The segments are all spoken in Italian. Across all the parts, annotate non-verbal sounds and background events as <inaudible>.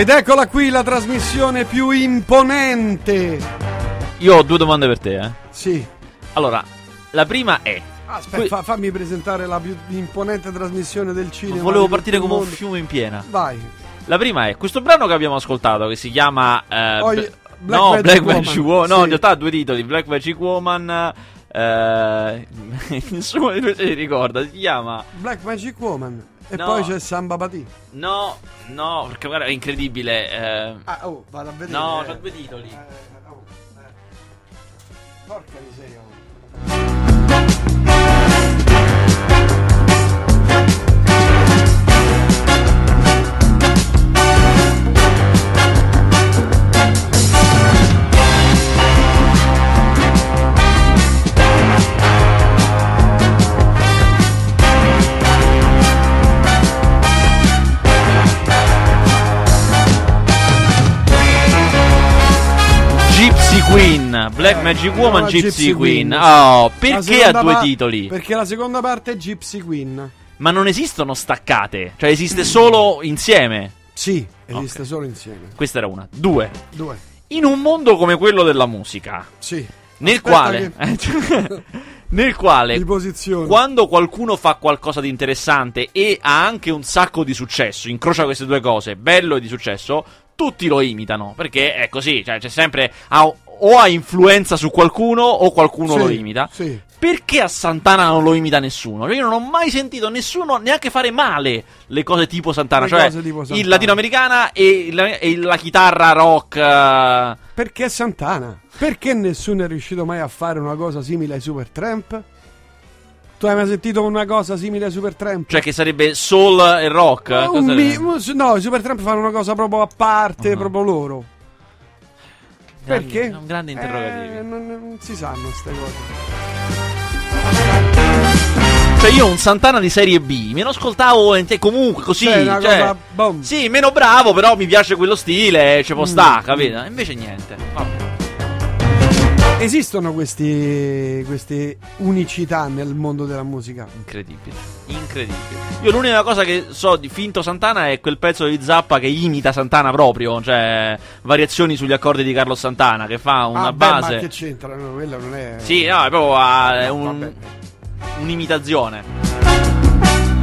Ed eccola qui la trasmissione più imponente. Io ho due domande per te, eh. Sì. Allora, la prima è. Aspetta, Qui- fa- fammi presentare la più imponente trasmissione del cinema. Volevo partire come un fiume in piena. Vai. La prima è questo brano che abbiamo ascoltato che si chiama eh, Oh, Bl- Black no, Magic Black Woman. Magic Woman. No, Sì. in realtà ha due titoli, Black Magic Woman eh, <laughs> nessuno di noi se li ricorda, si chiama Black Magic Woman. E No. poi c'è Samba Patì. No, no, perché guarda è incredibile. eh, Ah, oh, vado a vedere. no, c'ha due titoli. Eh, oh, eh. Porca miseria. Queen, Black Eh, Magic Woman, Gypsy, Gypsy Queen. Queen. Oh, perché ha due pa- titoli? Perché la seconda parte è Gypsy Queen. Ma non esistono staccate, cioè esiste solo insieme. Sì, esiste Ok. solo insieme. Questa era una. Due. Due. In un mondo come quello della musica, Sì. nel Aspetta quale che- <laughs> nel quale quando qualcuno fa qualcosa di interessante e ha anche un sacco di successo, incrocia queste due cose, bello e di successo, tutti lo imitano, perché è così, cioè c'è sempre ha- o ha influenza su qualcuno o qualcuno Sì, lo imita. Sì. Perché a Santana non lo imita nessuno? Cioè, io non ho mai sentito nessuno neanche fare male le cose tipo Santana, Le cioè tipo Santana. il latinoamericana e la, e la chitarra rock. eh, Perché Santana? Perché nessuno è riuscito mai a fare una cosa simile ai Supertramp? Tu hai mai sentito una cosa simile ai Supertramp? cioè che sarebbe soul e rock. Cosa- mi- no, i Supertramp fanno una cosa proprio a parte, Ah. proprio loro. Perché? È un grande interrogativo. Eh, non, non si sanno queste cose. Cioè, io un Santana di serie B me lo ascoltavo e- comunque così. Cioè, una cioè. Sì, meno bravo, però mi piace quello stile, ci può Mm. sta, capito? Invece niente. Vabbè. Esistono questi, queste unicità nel mondo della musica. Incredibile, incredibile. Io l'unica cosa che so di finto Santana è quel pezzo di Zappa che imita Santana proprio, cioè variazioni sugli accordi di Carlos Santana, che fa una ah, beh, base. ma che c'entra? No, quello non è. Sì, no, è proprio ah, è un- un'imitazione.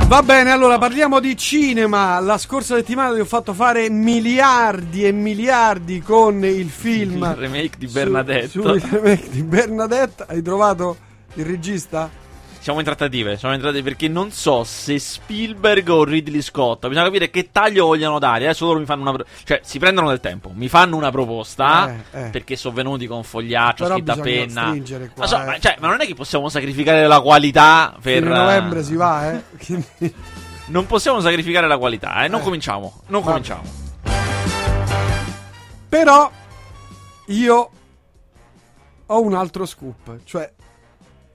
Va bene, allora parliamo di cinema. La scorsa settimana vi ho fatto fare miliardi e miliardi con il film. Il remake di su- Bernadette. sul remake di Bernadette. Hai trovato il regista? Siamo in trattative, siamo in trattative perché non so se Spielberg o Ridley Scott. Bisogna capire che taglio vogliono dare. Adesso loro mi fanno una. pro- cioè, si prendono del tempo. Mi fanno una proposta. Eh, eh. Perché sono venuti con fogliaccio, Però scritta a penna. qua, Ma, so, eh. ma, cioè, ma non è che possiamo sacrificare la qualità per. Fine novembre si va, eh? Quindi- <laughs> Non possiamo sacrificare la qualità, eh. Non Eh. cominciamo. Non Vabbè. cominciamo. Però io ho un altro scoop, cioè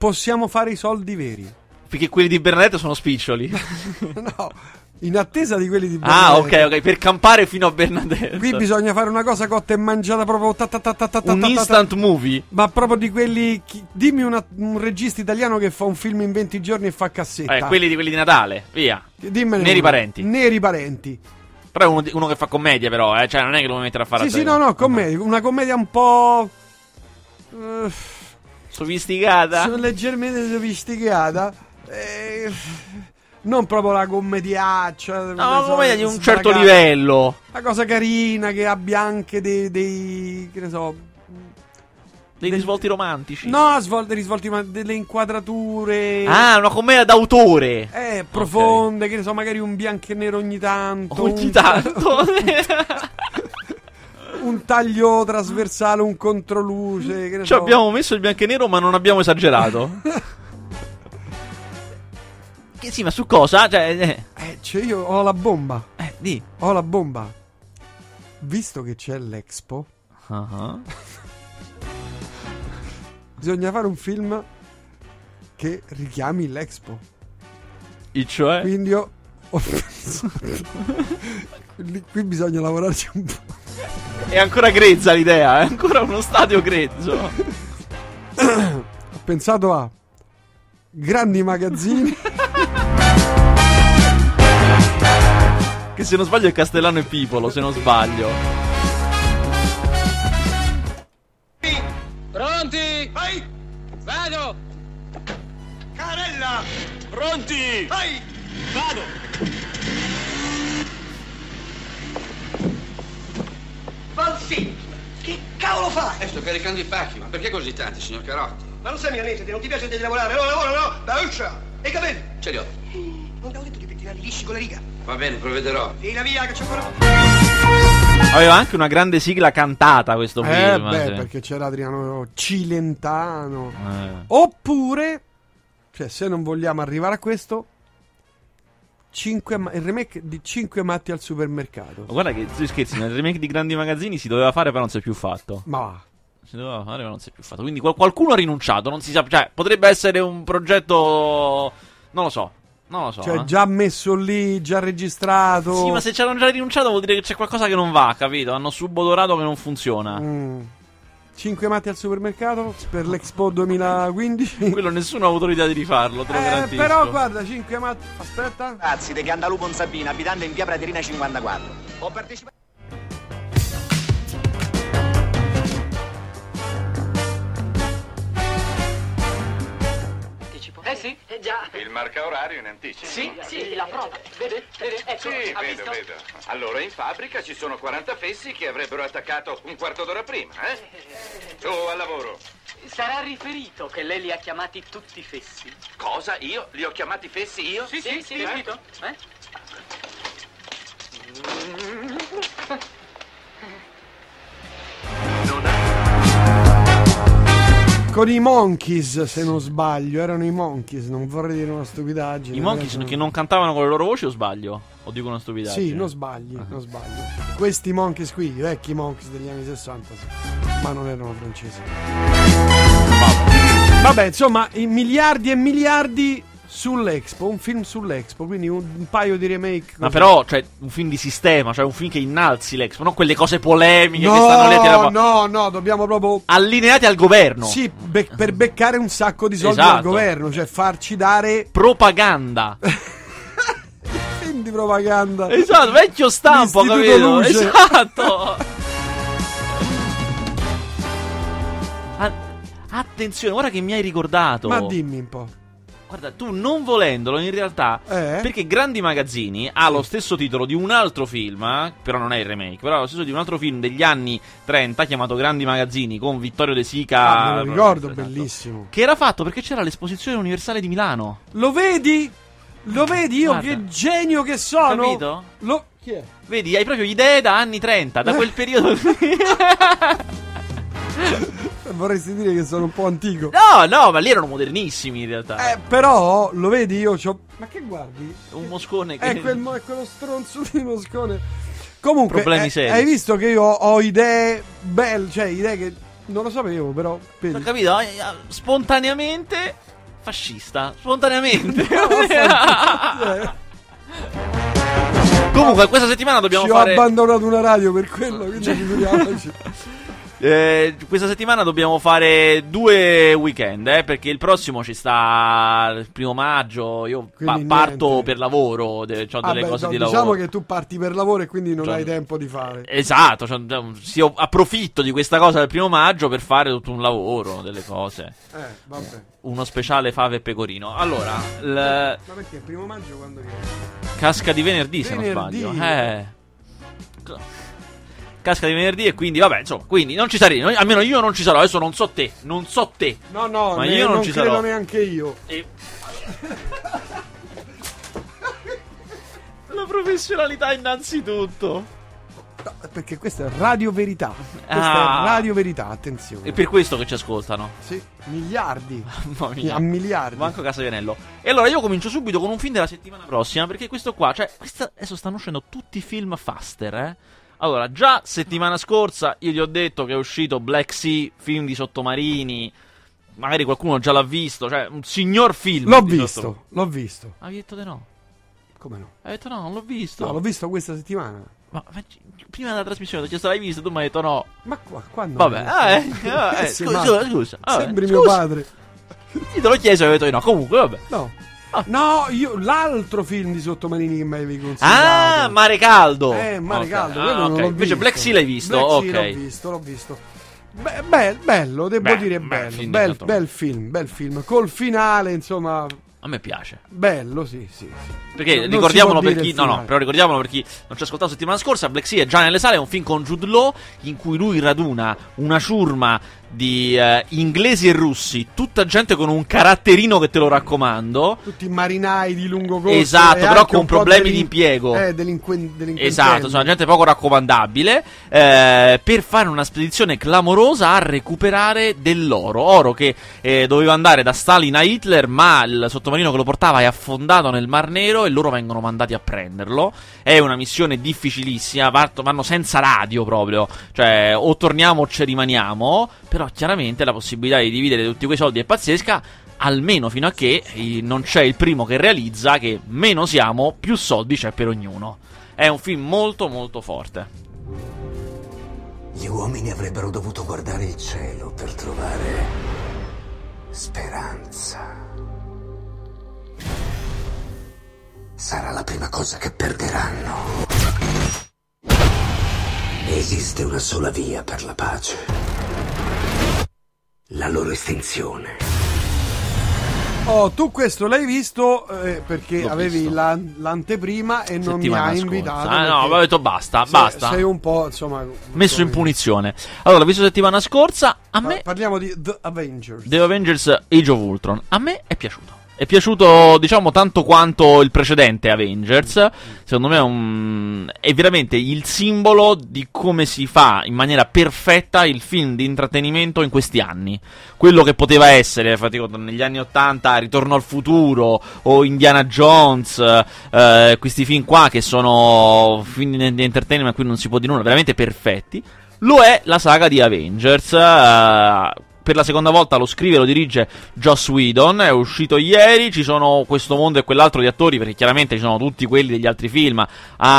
possiamo fare i soldi veri. Perché quelli di Bernadette sono spiccioli. <laughs> no, in attesa di quelli di ah, ok, Bernadette. ok. Per campare fino a Bernadette. Qui bisogna fare una cosa cotta e mangiata proprio ta ta ta ta ta ta Un ta ta ta. instant movie. Ma proprio di quelli. chi- dimmi una- un regista italiano che fa un film in 20 giorni e fa cassetta. Eh, quelli di quelli di Natale. Via. Dimmene Neri uno. Parenti. Neri parenti. Però è uno, uno che fa commedia, però, eh. Cioè, non è che lo vuoi mettere a fare Sì, sì, no, no, commedia. Una commedia un po'. eh, Sofisticata. leggermente sofisticata. Eh, non proprio la commediaccia. No, una commedia di un certo livello. Una cosa carina che abbia anche dei. dei che ne so. Dei Del- risvolti romantici. No, svolte, risvolti, ma delle inquadrature. Ah, una commedia d'autore. Eh, profonde, che ne so, magari un bianco e nero ogni tanto. Ogni un- <laughs> tanto. Un taglio trasversale, un controluce. Che ne Ci so. abbiamo messo il bianco e nero, ma non abbiamo esagerato. <laughs> che sì, ma su cosa? Cioè, eh, Eh, cioè io ho la bomba. eh, di. Ho la bomba. Visto che c'è l'Expo, Ah, <laughs> bisogna fare un film che richiami l'Expo. E cioè? Quindi io <laughs> Qui bisogna lavorarci un po'. È ancora grezza l'idea, è ancora uno stadio grezzo. Ho pensato a grandi magazzini che Che se non sbaglio è Castellano e Pipolo, se non sbaglio. Pronti? Vai! Vado! Carella! Pronti? Vai! Vado! Valsi! Che cavolo fai? Eh, sto caricando i pacchi, ma perché così tanti, signor Carotti? Ma non sei mica niente, non ti piace di lavorare? No, lavoro, no! Da uscia! E i capelli? Ce li ho. Non ti ho detto di pettinarli lisci con le riga. Va bene, provvederò. Fila via che c'è ancora... Aveva anche una grande sigla cantata questo Eh, film. beh, sì. perché c'era Adriano Cilentano. Eh. Oppure, cioè, se non vogliamo arrivare a questo, cinque ma- il remake di 5 matti al supermercato. Ma Guarda che tu scherzi, nel remake di Grandi Magazzini si doveva fare, però non si è più fatto. Ma va. Si doveva fare, ma non si è più fatto. Quindi qual- qualcuno ha rinunciato, non si sa. Cioè, potrebbe essere un progetto. Non lo so. Non lo so. Cioè, eh. già messo lì, già registrato. Sì, ma se c'erano già rinunciato vuol dire che c'è qualcosa che non va, capito? Hanno subodorato che non funziona. Mm. 5 matti al supermercato per l'Expo 2015. <laughs> Quello nessuno ha avuto l'idea di rifarlo, te lo Eh, garantisco. però guarda, 5 matti. Aspetta. Ragazzi, De Candalupo in Sabina, abitante in via Praterina 54. Ho partecipato. Eh sì? Eh già. Il marca orario in anticipo? Sì, sì, la prova. Vede? Vede? Ecco, Sì, ha vedo, visto? vedo. Allora in fabbrica ci sono 40 fessi che avrebbero attaccato un quarto d'ora prima, eh? Su, al lavoro. Sarà riferito che lei li ha chiamati tutti fessi. Cosa? Io? Li ho chiamati fessi io? Sì, sì, sì, riferito? Eh? Con i Monkeys, se non sbaglio. Erano i Monkeys, non vorrei dire una stupidaggine. I Monkey sono che non cantavano con le loro voci o sbaglio? O dico una stupidaggine? Sì, non sbagli, non sbaglio. Questi Monkeys qui, i vecchi Monkeys degli anni 60, sì. ma non erano francesi. Vabbè, insomma, i miliardi e miliardi sull'Expo, un film sull'Expo, quindi un, un paio di remake. Ma così. però, cioè, un film di sistema, cioè un film che innalzi l'expo, non quelle cose polemiche No, che stanno lì a tirare no, no, dobbiamo proprio Allineati al governo. Sì, be- per beccare un sacco di soldi Esatto. al governo, cioè farci dare Propaganda. <laughs> film di propaganda. esatto, vecchio stampo, capito? Luce. Esatto. <laughs> A- attenzione, guarda che mi hai ricordato. Ma dimmi un po'. Guarda, tu non volendolo, in realtà. Eh? Perché Grandi Magazzini ha lo stesso titolo di un altro film, eh, però non è il remake, però ha lo stesso di un altro film degli anni 30 chiamato Grandi Magazzini con Vittorio De Sica. Ah, me lo ricordo, Esatto. bellissimo. Che era fatto perché c'era l'esposizione universale di Milano. Lo vedi? Lo vedi io Guarda. che genio che sono? Capito? Lo... Chi è? Vedi, hai proprio idee da anni 30, da quel <laughs> periodo. <laughs> <laughs> Vorresti dire che sono un po' antico. no, no, ma lì erano modernissimi in realtà. Eh, però, lo vedi io c'ho... Ma che guardi? Un moscone che. È, quel, mo- è quello stronzo di Moscone. Comunque, Problemi eh, seri. hai visto che io ho, ho idee belle, cioè idee che non lo sapevo, però... Ho vedi. capito? Eh, eh, Spontaneamente. Fascista. Spontaneamente. <laughs> <laughs> Eh, Comunque, questa settimana dobbiamo ci ho fare. abbandonato una radio per quello, quindi figuriamoci. Eh, questa settimana dobbiamo fare due weekend, eh, perché il prossimo ci sta il primo maggio. Io pa- parto per lavoro, de- ho delle Vabbè, cose no, di diciamo lavoro. che tu parti per lavoro e quindi non Cioè, hai tempo di fare. Esatto, cioè, sì, io approfitto di questa cosa del primo maggio per fare tutto un lavoro, delle cose. Eh, vabbè. Uno speciale fave e pecorino. Allora, il- Ma perché? Primo maggio quando viene? casca di venerdì, se non Venerdì. sbaglio. Eh. Casca di venerdì e quindi, vabbè, insomma, quindi non ci sarei. noi- almeno io non ci sarò. Adesso non so te, non so te. No, no, Ma ne- io non non ci credo sarò. neanche io. E- <laughs> La professionalità innanzitutto. No, perché questa è Radio Verità. Questa Ah. è Radio Verità, attenzione. È per questo che ci ascoltano. Sì, miliardi. <laughs> Mamma mia. A miliardi. Manco Casavianello. E allora io comincio subito con un film della settimana prossima. Perché questo qua, cioè, questa- adesso stanno uscendo tutti i film faster, eh. Allora, già settimana scorsa io gli ho detto che è uscito Black Sea, film di sottomarini. Magari qualcuno già l'ha visto, cioè un signor film. L'ho visto, sottom- l'ho visto. Hai detto di no. Come no? Hai detto no, non l'ho visto. No, l'ho visto questa settimana. Ma, ma prima della trasmissione ti chiesto l'hai visto, tu mi hai detto no. Ma qua, quando? Vabbè, ah, eh, ah, eh, Sei <laughs> scusa, scusa, scusa. Vabbè, Sembri mio scusa. padre. Io te l'ho chiesto e ho detto di no. Comunque, vabbè. No. No, io l'altro film di Sottomarini che mi avevi consigliato. Ah, Mare Caldo. Eh, Mare Ok. Caldo, Ah, quello non ok. l'ho Invece. Black Sea l'hai visto? Black ok. Sea l'ho visto, l'ho visto. Be- be- bello, devo Beh, dire bello. film Bel, bel film, bel film. Col finale, insomma, A me piace. bello, sì, sì. sì. Perché Non- ricordiamolo per chi. No, no, però ricordiamolo per chi non ci ha ascoltato settimana scorsa. Black Sea è già nelle sale. È un film con Jude Law in cui lui raduna una ciurma di eh, inglesi e russi. Tutta gente con un caratterino che te lo raccomando. Tutti marinai di lungo corso. Esatto, e però con problemi delin- di impiego. Eh, delinquen- delinquentelli. Esatto, sono gente poco raccomandabile. eh, per fare una spedizione clamorosa a recuperare dell'oro. Oro che eh, doveva andare da Stalin a Hitler, ma il sottomarino che lo portava è affondato nel Mar Nero e loro vengono mandati a prenderlo. È una missione difficilissima. vanno senza radio proprio. Cioè, o torniamo o ci rimaniamo. Però chiaramente la possibilità di dividere tutti quei soldi è pazzesca. Almeno fino a che eh, non c'è il primo che realizza che meno siamo, più soldi c'è per ognuno. È un film molto molto forte. Gli uomini avrebbero dovuto guardare il cielo per trovare speranza. Sarà la prima cosa che perderanno. Esiste una sola via per la pace. La loro estinzione. Oh, tu questo l'hai visto eh, perché L'ho avevi visto. la- l'anteprima e non mi hai scorsa. invitato. Ah, no, avevo detto basta, sei- basta. Sei un po', insomma... Messo in punizione. Allora, l'ho visto settimana scorsa. A me Parliamo di The Avengers. The Avengers Age of Ultron. A me è piaciuto. È piaciuto, diciamo, tanto quanto il precedente Avengers. Secondo me è, un... è veramente il simbolo di come si fa in maniera perfetta il film di intrattenimento in questi anni. Quello che poteva essere, infatti, negli anni 80, Ritorno al futuro o Indiana Jones, eh, questi film qua che sono film di entertainment a cui non si può dire nulla, veramente perfetti. Lo è la saga di Avengers. eh, per la seconda volta lo scrive e lo dirige Joss Whedon. È uscito ieri. Ci sono questo mondo e quell'altro di attori. Perché chiaramente ci sono tutti quelli degli altri film: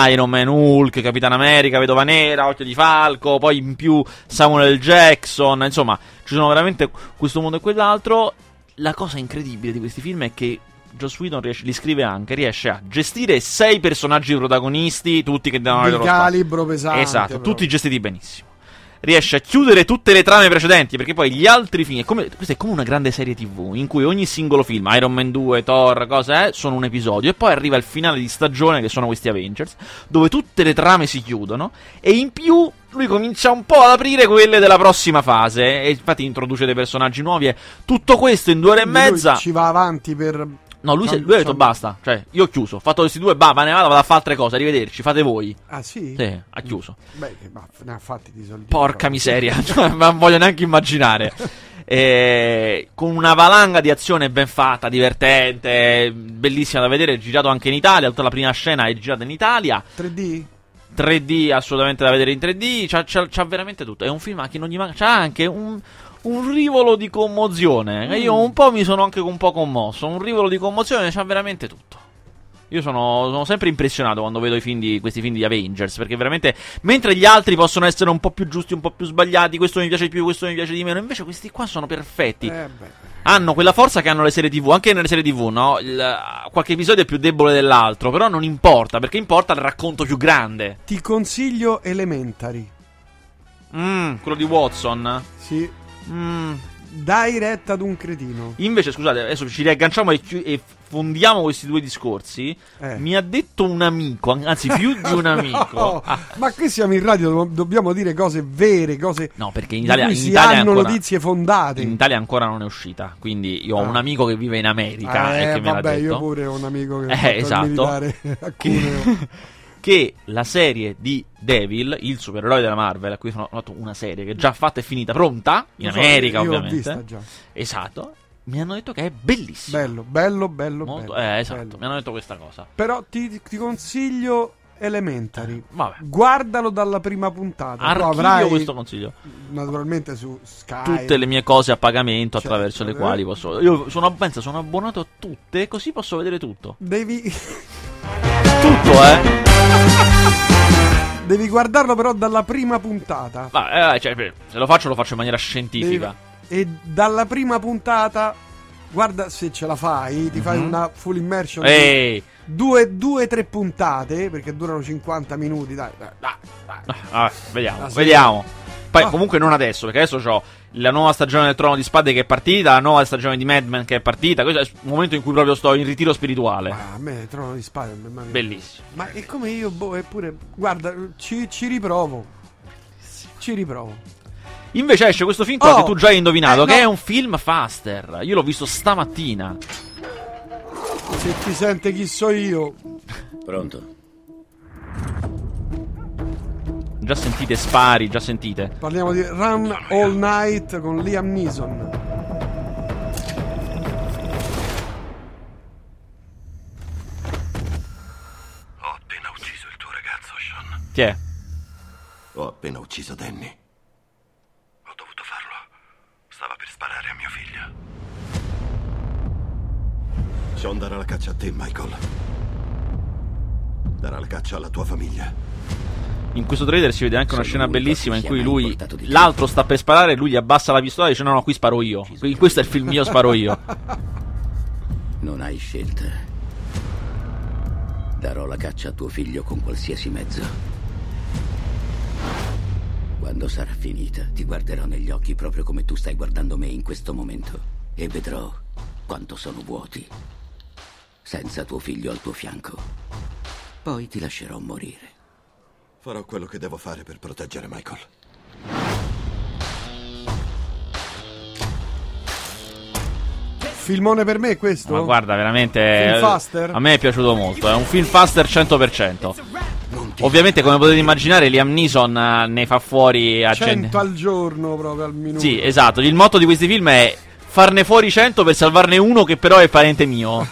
Iron Man, Hulk, Capitan America, Vedova Nera, Occhio di Falco. Poi in più Samuel. Jackson. Insomma, ci sono veramente questo mondo e quell'altro. La cosa incredibile di questi film è che. Joss Whedon riesce, li scrive anche, riesce a gestire sei personaggi protagonisti, tutti che devono avere Di lo spazio. calibro pesante. Esatto, proprio. tutti gestiti benissimo. Riesce a chiudere tutte le trame precedenti, perché poi gli altri film. È come, questa è come una grande serie TV, in cui ogni singolo film, Iron Man 2, Thor, cosa è, sono un episodio. E poi arriva il finale di stagione, che sono questi Avengers, dove tutte le trame si chiudono. E in più lui comincia un po' ad aprire quelle della prossima fase. E infatti introduce dei personaggi nuovi. E tutto questo in due ore e mezza. Ci va avanti per... No, lui, Sam- lui ha detto basta. Cioè, io ho chiuso. Ho fatto questi due, bah, me ne vado, vado a fare altre cose. Arrivederci, fate voi. Ah sì? Sì, ha chiuso. Beh, che baff- ne ha fatti di soldi. Porca miseria, <laughs> cioè, non voglio neanche immaginare. Eh, con una valanga di azione ben fatta, divertente, bellissima da vedere, girato anche in Italia. Tutta la prima scena è girata in Italia. 3D? 3D assolutamente da vedere in 3D. C'ha, c'ha- c'ha veramente tutto. È un film che non gli manca. C'ha anche un, un rivolo di commozione. E io un po' mi sono anche un po' commosso. Un rivolo di commozione c'ha veramente tutto. Io sono, sono sempre impressionato quando vedo i film di, questi film di Avengers. Perché veramente, mentre gli altri possono essere un po' più giusti, un po' più sbagliati, questo mi piace di più, questo mi piace di meno. Invece questi qua sono perfetti. Eh. Hanno quella forza che hanno le serie TV, anche nelle serie TV, no? Il- qualche episodio è più debole dell'altro, però non importa, perché importa il racconto più grande. Ti consiglio Elementary. Mm, quello di Watson. Sì. Mm. Dai retta ad un cretino. Invece, scusate, adesso ci riagganciamo e, chi- e fondiamo questi due discorsi. Eh. Mi ha detto un amico, an- anzi più di un <laughs> amico. No, Ah, Ma qui siamo in radio, do- dobbiamo dire cose vere, cose no, perché in Italia, in si Italia hanno ancora, notizie fondate. in Italia ancora non è uscita. Quindi io ho Ah. un amico che vive in America eh, e che me l'ha vabbè, detto. io pure ho un amico che Eh, esatto. <laughs> a Cuneo. Che la serie di Devil, il supereroe della Marvel, a cui sono fatto una serie che è già fatta e finita, pronta, in so, America ovviamente. Esatto. Mi hanno detto che è bellissima. Bello, bello, bello, Molto- bello, eh, esatto, bello. mi hanno detto questa cosa. Però ti, ti consiglio Elementary. Vabbè. Guardalo dalla prima puntata. Archivio avrai questo consiglio. naturalmente su Sky. Tutte le mie cose a pagamento Certo, attraverso le eh. quali posso. Io sono, pensa, sono abbonato a tutte, così posso vedere tutto. Devi, Tutto, eh. <laughs> devi guardarlo però dalla prima puntata. Vabbè, eh, cioè, se lo faccio, lo faccio in maniera Devi- scientifica. e dalla prima puntata guarda se ce la fai, ti fai Mhm. una full immersion. Ehi! Due, due, tre puntate, perché durano 50 minuti, dai, dai, dai. dai. Ah, vediamo, Ah, sì. vediamo. Poi Ah. comunque non adesso, perché adesso ho la nuova stagione del Trono di Spade che è partita, la nuova stagione di Mad Men che è partita. Questo è un momento in cui proprio sto in ritiro spirituale. Ma a me trono di spade, mamma mia. Bellissimo. Ma è come io, boh, eppure, guarda, ci, ci riprovo. Ci riprovo. Invece esce questo film qua Oh! che tu già hai indovinato, Eh, che no. è un film faster. Io l'ho visto stamattina. Se ti sente chi so io. Pronto? Già sentite spari, già sentite. Parliamo di Run All Night con Liam Neeson. Ho appena ucciso il tuo ragazzo, Sean. Chi è? Ho appena ucciso Danny. Ho dovuto farlo. Stava per sparare a mio figlio. Sean darà la caccia a te, Michael. Darà la caccia alla tua famiglia. In questo trailer si vede anche una scena bellissima in cui lui, l'altro sta per sparare e lui gli abbassa la pistola e dice no no qui sparo io. Quindi questo è il film mio, sparo io. <laughs> Non hai scelta. Darò la caccia a tuo figlio con qualsiasi mezzo. Quando sarà finita, ti guarderò negli occhi proprio come tu stai guardando me in questo momento. E vedrò quanto sono vuoti. Senza tuo figlio al tuo fianco. Poi ti lascerò morire. Farò quello che devo fare per proteggere Michael. Filmone per me questo? Ma guarda, veramente. Film eh, faster? A me è piaciuto molto. È un film faster 100%. Non ti Ovviamente, come potete immaginare, Liam Neeson eh, ne fa fuori a 100 gente. al giorno proprio al minuto. Sì, esatto. Il motto di questi film è farne fuori 100 per salvarne uno che però è parente mio.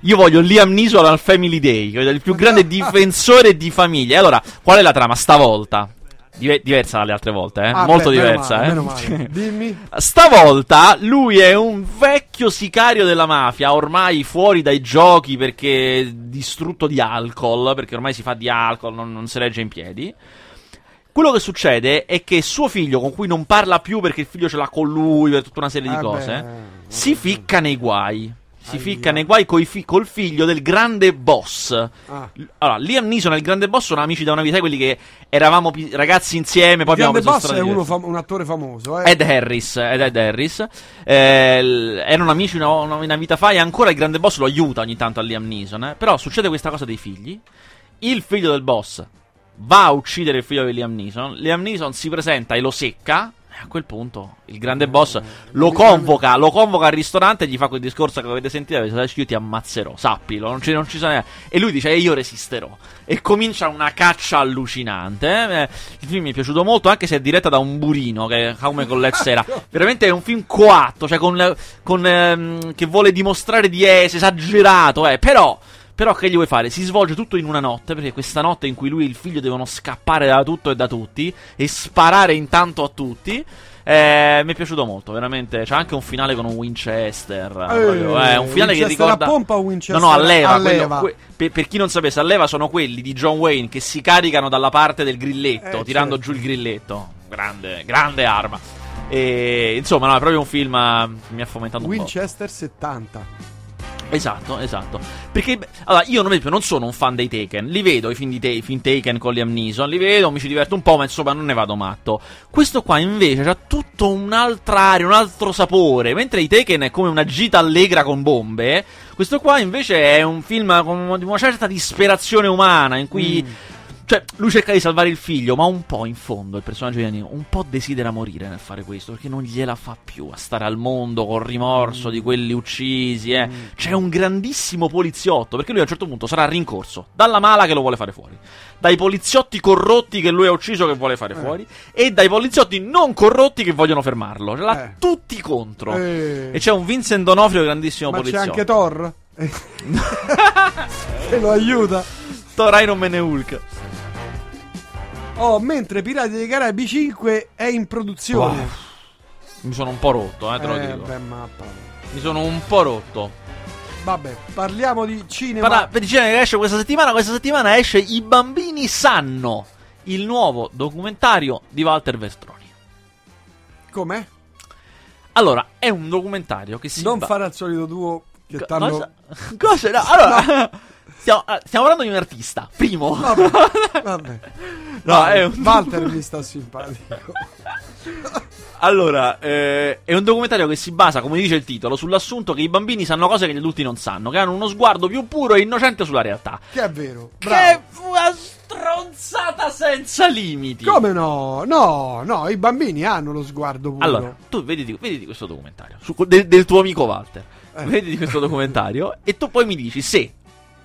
Io voglio Liam Neeson al Family Day, il più grande difensore di famiglia. E allora, qual è la trama stavolta? Dive- diversa dalle altre volte, eh? Ah, Molto beh, diversa, male, eh? male. <laughs> Dimmi. Stavolta lui è un vecchio sicario della mafia, ormai fuori dai giochi perché distrutto di alcol, perché ormai si fa di alcol, non, non si regge in piedi. Quello che succede è che suo figlio, con cui non parla più perché il figlio ce l'ha con lui per tutta una serie di Ah, cose, beh, si ficca nei guai. Si Aia. ficca nei guai fi- col figlio del grande boss. Ah. Allora, Liam Neeson e il grande boss sono amici da una vita, sai quelli che eravamo pi- ragazzi insieme, poi abbiamo Grande Boss è fam- un attore famoso, eh. Ed Harris, ed Ed Harris eh, l- erano amici una, una- una vita fa e ancora il grande boss lo aiuta ogni tanto a Liam Neeson. eh. Però succede questa cosa dei figli. Il figlio del boss va a uccidere il figlio di Liam Neeson. Liam Neeson si presenta e lo secca. E a quel punto il grande boss lo convoca, lo convoca al ristorante e gli fa quel discorso che avete sentito. Io ti ammazzerò, sappilo. Non ci, non ci sono neanche-" E lui dice: E io resisterò. E comincia una caccia allucinante. eh. Il film mi è piaciuto molto, anche se è diretta da un burino che è come con Let's Era. <laughs> Veramente è un film coatto, cioè con, con, ehm, che vuole dimostrare di essere esagerato. Eh. Però. Però che gli vuoi fare? Si svolge tutto in una notte, perché questa notte in cui lui e il figlio devono scappare da tutto e da tutti e sparare intanto a tutti. Eh, mi è piaciuto molto, veramente. C'è anche un finale con un Winchester. proprio, eh, un finale che Winchester ricorda. a pompa o Winchester No, no, a leva. a quello- que- per, per chi non sapesse, a leva sono quelli di John Wayne che si caricano dalla parte del grilletto, Eh, tirando certo. giù il grilletto. Grande, grande arma. E insomma, no, è proprio un film. eh, Mi ha fomentato un po'. Winchester 70. Esatto, esatto. Perché, allora, io non, non sono un fan dei Taken. Li vedo i film di i film Taken con Liam Neeson. Li vedo, mi ci diverto un po', ma insomma non ne vado matto. Questo qua invece ha tutto un'altra aria, un altro sapore. Mentre i Taken è come una gita allegra con bombe. Questo qua invece è un film con una certa disperazione umana. In cui. Cioè, lui cerca di salvare il figlio, ma un po' in fondo il personaggio di Danilo, un po' desidera morire nel fare questo, perché non gliela fa più a stare al mondo col rimorso di quelli uccisi, eh. C'è un grandissimo poliziotto, perché lui a un certo punto sarà rincorso dalla mala che lo vuole fare fuori, dai poliziotti corrotti che lui ha ucciso che vuole fare fuori, e dai poliziotti non corrotti che vogliono fermarlo. Ce l'ha Eh. tutti contro. Eh. E c'è un Vincent D'Onofrio grandissimo Ma c'è poliziotto. anche Thor? che <laughs> lo aiuta. Thor Iron Man e Hulk. Oh, mentre Pirati dei Caraibi 5 è in produzione. Wow. Mi sono un po' rotto, eh, te lo Eh, dico. beh, mappa. Mi sono un po' rotto. Vabbè, parliamo di cinema. Parla, per dicere che esce questa settimana, questa settimana esce I bambini sanno, il nuovo documentario di Walter Vestroni. Com'è? Allora, è un documentario che si Non fare al solito tuo che t'hanno... Cosa? <laughs> Cosa? No, allora, <laughs> Stiamo, ah, stiamo parlando di un artista, primo. Vabbè, <laughs> vabbè. No, è un- Walter mi sta simpatico. <laughs> Allora, eh, è un documentario che si basa, come dice il titolo, sull'assunto che i bambini sanno cose che gli adulti non sanno, che hanno uno sguardo più puro e innocente sulla realtà. Che è vero. Che Bravo. è una stronzata senza limiti. Come no? No, no, i bambini hanno lo sguardo puro. Allora, tu vediti, vediti questo documentario su- del, del tuo amico Walter. Eh. Vediti questo documentario e tu poi mi dici se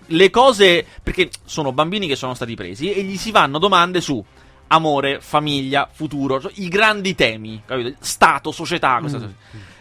le cose. Perché sono bambini che sono stati presi e gli si fanno domande su amore, famiglia, futuro, cioè i grandi temi, capito? Stato, società, queste cose.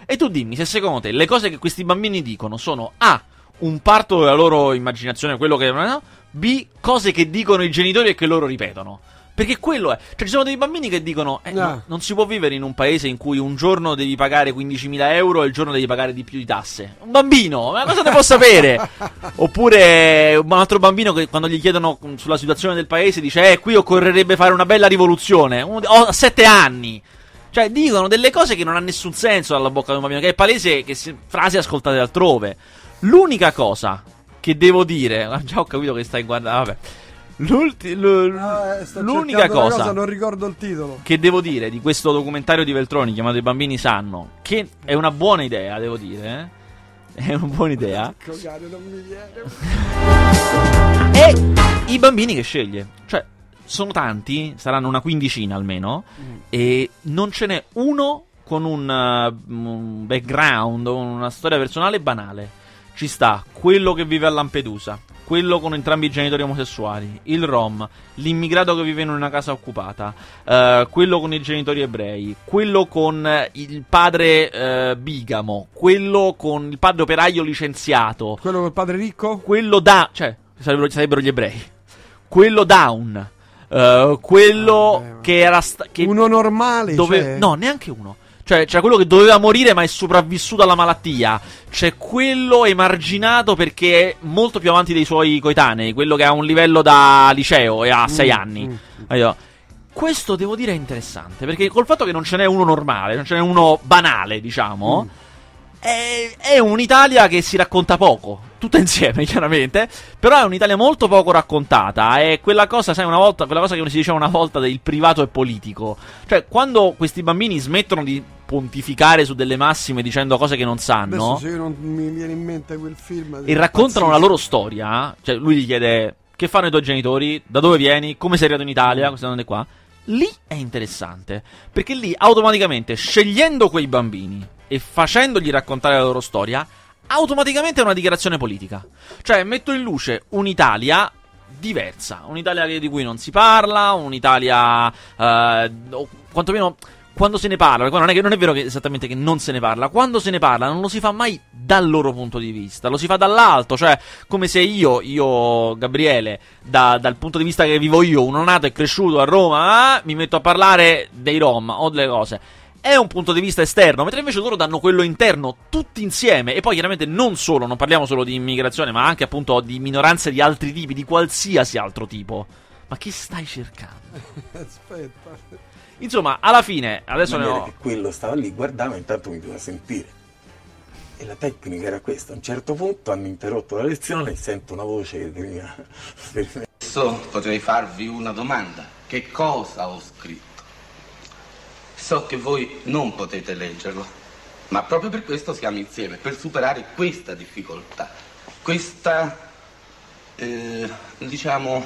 E tu dimmi se secondo te le cose che questi bambini dicono sono A. Un parto della loro immaginazione, quello che. no? B. Cose che dicono i genitori e che loro ripetono. Perché quello è. Cioè, ci sono dei bambini che dicono: eh, Ah. no, Non si può vivere in un paese in cui un giorno devi pagare 15.000 euro e il giorno devi pagare di più di tasse. Un bambino, ma cosa ne può sapere? <laughs> Oppure un altro bambino che quando gli chiedono mm, sulla situazione del paese dice: Eh, qui occorrerebbe fare una bella rivoluzione. Ho sette anni. Cioè, dicono delle cose che non hanno nessun senso dalla bocca di un bambino, che è palese che si- frasi ascoltate altrove. L'unica cosa che devo dire, ah, <laughs> già ho capito che stai guardando, vabbè. Ah, eh, l'unica cercando una cosa, Non ricordo il titolo. che devo dire di questo documentario di Veltroni chiamato I bambini sanno, che è una buona idea, devo dire, eh. È una buona idea. <laughs> Ecco. <laughs> E i bambini che sceglie. Cioè, sono tanti, saranno una quindicina almeno, e non ce n'è uno con un, uh, un background, una storia personale banale. Ci sta quello che vive a Lampedusa, quello con entrambi i genitori omosessuali, il rom, l'immigrato che vive in una casa occupata, eh, quello con i genitori ebrei, quello con il padre eh, bigamo, quello con il padre operaio licenziato, Quello col padre ricco? quello da... cioè, sarebbero, sarebbero gli ebrei. Quello down. eh, quello Vabbè, ma- che era... sta- che Uno normale? dove- cioè? No, neanche uno. Cioè, c'era quello che doveva morire ma è sopravvissuto alla malattia. C'è quello emarginato perché è molto più avanti dei suoi coetanei. Quello che ha un livello da liceo e ha 6 Mm, anni. mm. Capito? Questo devo dire è interessante. Perché col fatto che non ce n'è uno normale, non ce n'è uno banale, diciamo. Mm. È, è un'Italia che si racconta poco. Tutta insieme, <laughs> chiaramente. Però è un'Italia molto poco raccontata. È quella cosa, sai, una volta. Quella cosa che si diceva una volta del privato e politico. Cioè, quando questi bambini smettono di pontificare su delle massime dicendo cose che non sanno. Adesso se non mi viene in mente quel film... E raccontano la loro storia. Cioè, lui gli chiede: Che fanno i tuoi genitori? Da dove vieni? Come sei arrivato in Italia? Queste domande qua. Lì è interessante. Perché lì, automaticamente, scegliendo quei bambini e facendogli raccontare la loro storia, automaticamente è una dichiarazione politica. Cioè, metto in luce un'Italia diversa. Un'Italia di cui non si parla, un'Italia. eh, o quantomeno. Quando se ne parla, non è, che, non è vero che esattamente che non se ne parla, quando se ne parla non lo si fa mai dal loro punto di vista, lo si fa dall'alto, cioè come se io, io Gabriele, da- dal punto di vista che vivo io, uno nato e cresciuto a Roma, ah, mi metto a parlare dei Rom o delle cose. È un punto di vista esterno, mentre invece loro danno quello interno tutti insieme. E poi chiaramente non solo, non parliamo solo di immigrazione, ma anche appunto di minoranze di altri tipi, di qualsiasi altro tipo. Ma che stai cercando? <laughs> Aspetta. Insomma, alla fine, adesso ne ho. che quello stava lì, guardava, intanto mi doveva sentire. E la tecnica era questa. A un certo punto hanno interrotto la lezione e sento una voce che veniva. Adesso potrei farvi una domanda. Che cosa ho scritto? So che voi non potete leggerlo, ma proprio per questo siamo insieme, per superare questa difficoltà, questa, eh, diciamo,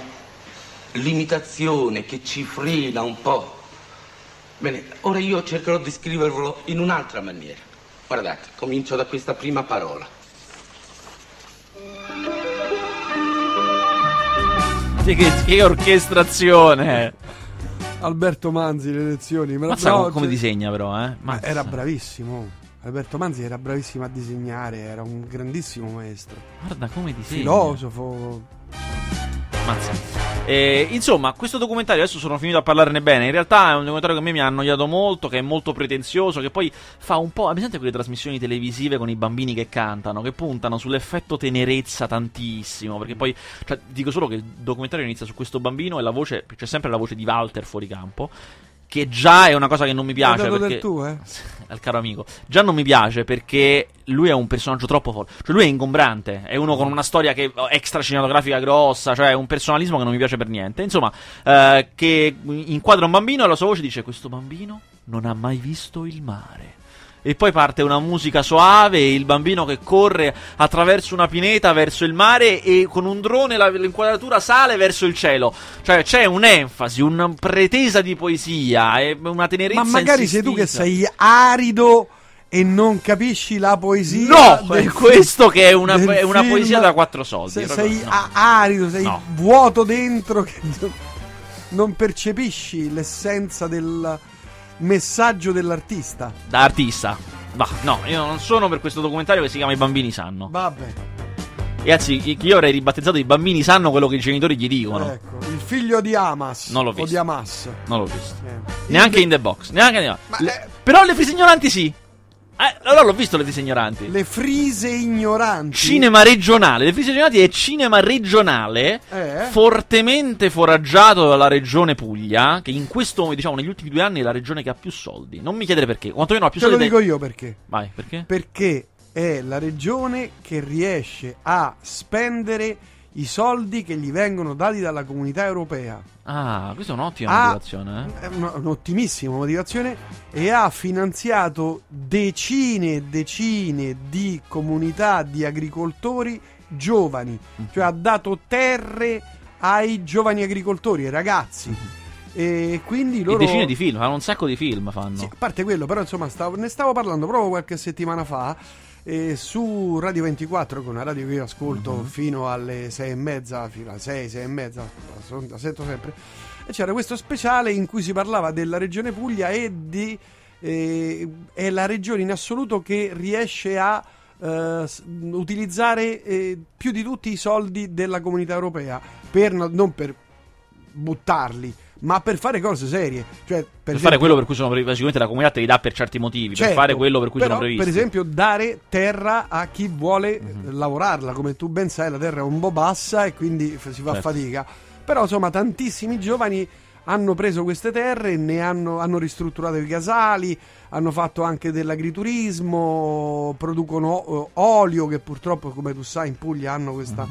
limitazione che ci frena un po'. Bene, ora io cercherò di scrivervelo in un'altra maniera. Guardate, comincio da questa prima parola. Che, che- che orchestrazione! Alberto Manzi, le lezioni. Mazza no, come, come disegna, però, eh? Ma Mazza. era bravissimo. Alberto Manzi era bravissimo a disegnare, era un grandissimo maestro. Guarda come disegna. Filosofo. Mazza. Eh, insomma, questo documentario adesso sono finito a parlarne bene. In realtà è un documentario che a me mi ha annoiato molto, che è molto pretenzioso, che poi fa un po'. Avete presente quelle trasmissioni televisive con i bambini che cantano, che puntano sull'effetto tenerezza tantissimo. Perché poi, cioè, dico solo che il documentario inizia su questo bambino e la voce, c'è sempre la voce di Walter fuori campo. Che già è una cosa che non mi piace. perché... del tuo, eh? <laughs> al caro amico. Già non mi piace perché lui è un personaggio troppo forte. Cioè, lui è ingombrante. È uno con una storia che extra cinematografica grossa. Cioè, un personalismo che non mi piace per niente. Insomma, eh, che inquadra un bambino e la sua voce dice: Questo bambino non ha mai visto il mare. E poi parte una musica soave, il bambino che corre attraverso una pineta verso il mare e con un drone la, l'inquadratura sale verso il cielo. Cioè c'è un'enfasi, una pretesa di poesia una tenerezza Ma magari insistita. sei tu che sei arido e non capisci la poesia. No, del è questo che è una, è una poesia da quattro soldi. Se- sei no. arido, sei No. vuoto dentro che non- non percepisci l'essenza del messaggio dell'artista. Da artista. Ma no, io non sono per questo documentario che si chiama I bambini sanno. Vabbè, E anzi, io avrei ribattezzato i bambini sanno quello che i genitori gli dicono. ecco, il figlio di Hamas Non l'ho o visto. di Hamas. Non l'ho visto. Eh. Neanche Il- in the box. Neanche in Ma, Le- eh, Però le frise ignoranti sì. Eh, allora l'ho visto le frise ignoranti. le frise ignoranti. Cinema regionale. Le frise ignoranti è cinema regionale. Eh? Fortemente foraggiato dalla regione Puglia. Che in questo, diciamo, negli ultimi due anni è la regione che ha più soldi. Non mi chiedere perché. Quanto meno ha più Te lo soldi. dico io perché. Vai, perché? Perché è la regione che riesce a spendere i soldi che gli vengono dati dalla comunità europea. Ah, questa è un'ottima Ah, motivazione. Eh? È un'ottimissima motivazione e ha finanziato decine e decine di comunità di agricoltori giovani, Mhm. cioè ha dato terre ai giovani agricoltori, ai ragazzi. E quindi loro... E decine di film, fanno un sacco di film. Fanno. Sì, a parte quello, però insomma stavo- ne stavo parlando proprio qualche settimana fa eh, su Radio 24, con una radio che io ascolto Mhm. fino alle sei e mezza, fino alle 6, 6 e mezza, la sento sempre. E c'era questo speciale in cui si parlava della regione Puglia e di... eh, è la regione in assoluto che riesce a s- utilizzare eh, più di tutti i soldi della comunità europea, per, no- non per buttarli, ma per fare cose serie. Cioè, per, Per, esempio- fare quello per cui sono previsti. Sicuramente la comunità te li dà per certi motivi. Certo, per fare quello per cui però, sono previsti. Per esempio, dare terra a chi vuole Mhm. eh, lavorarla. Come tu ben sai, la terra è un po' bassa e quindi si fa Certo. fatica. Però, insomma, tantissimi giovani hanno preso queste terre, ne hanno, hanno ristrutturato i casali, hanno fatto anche dell'agriturismo, producono eh, olio che purtroppo, come tu sai, in Puglia hanno questa...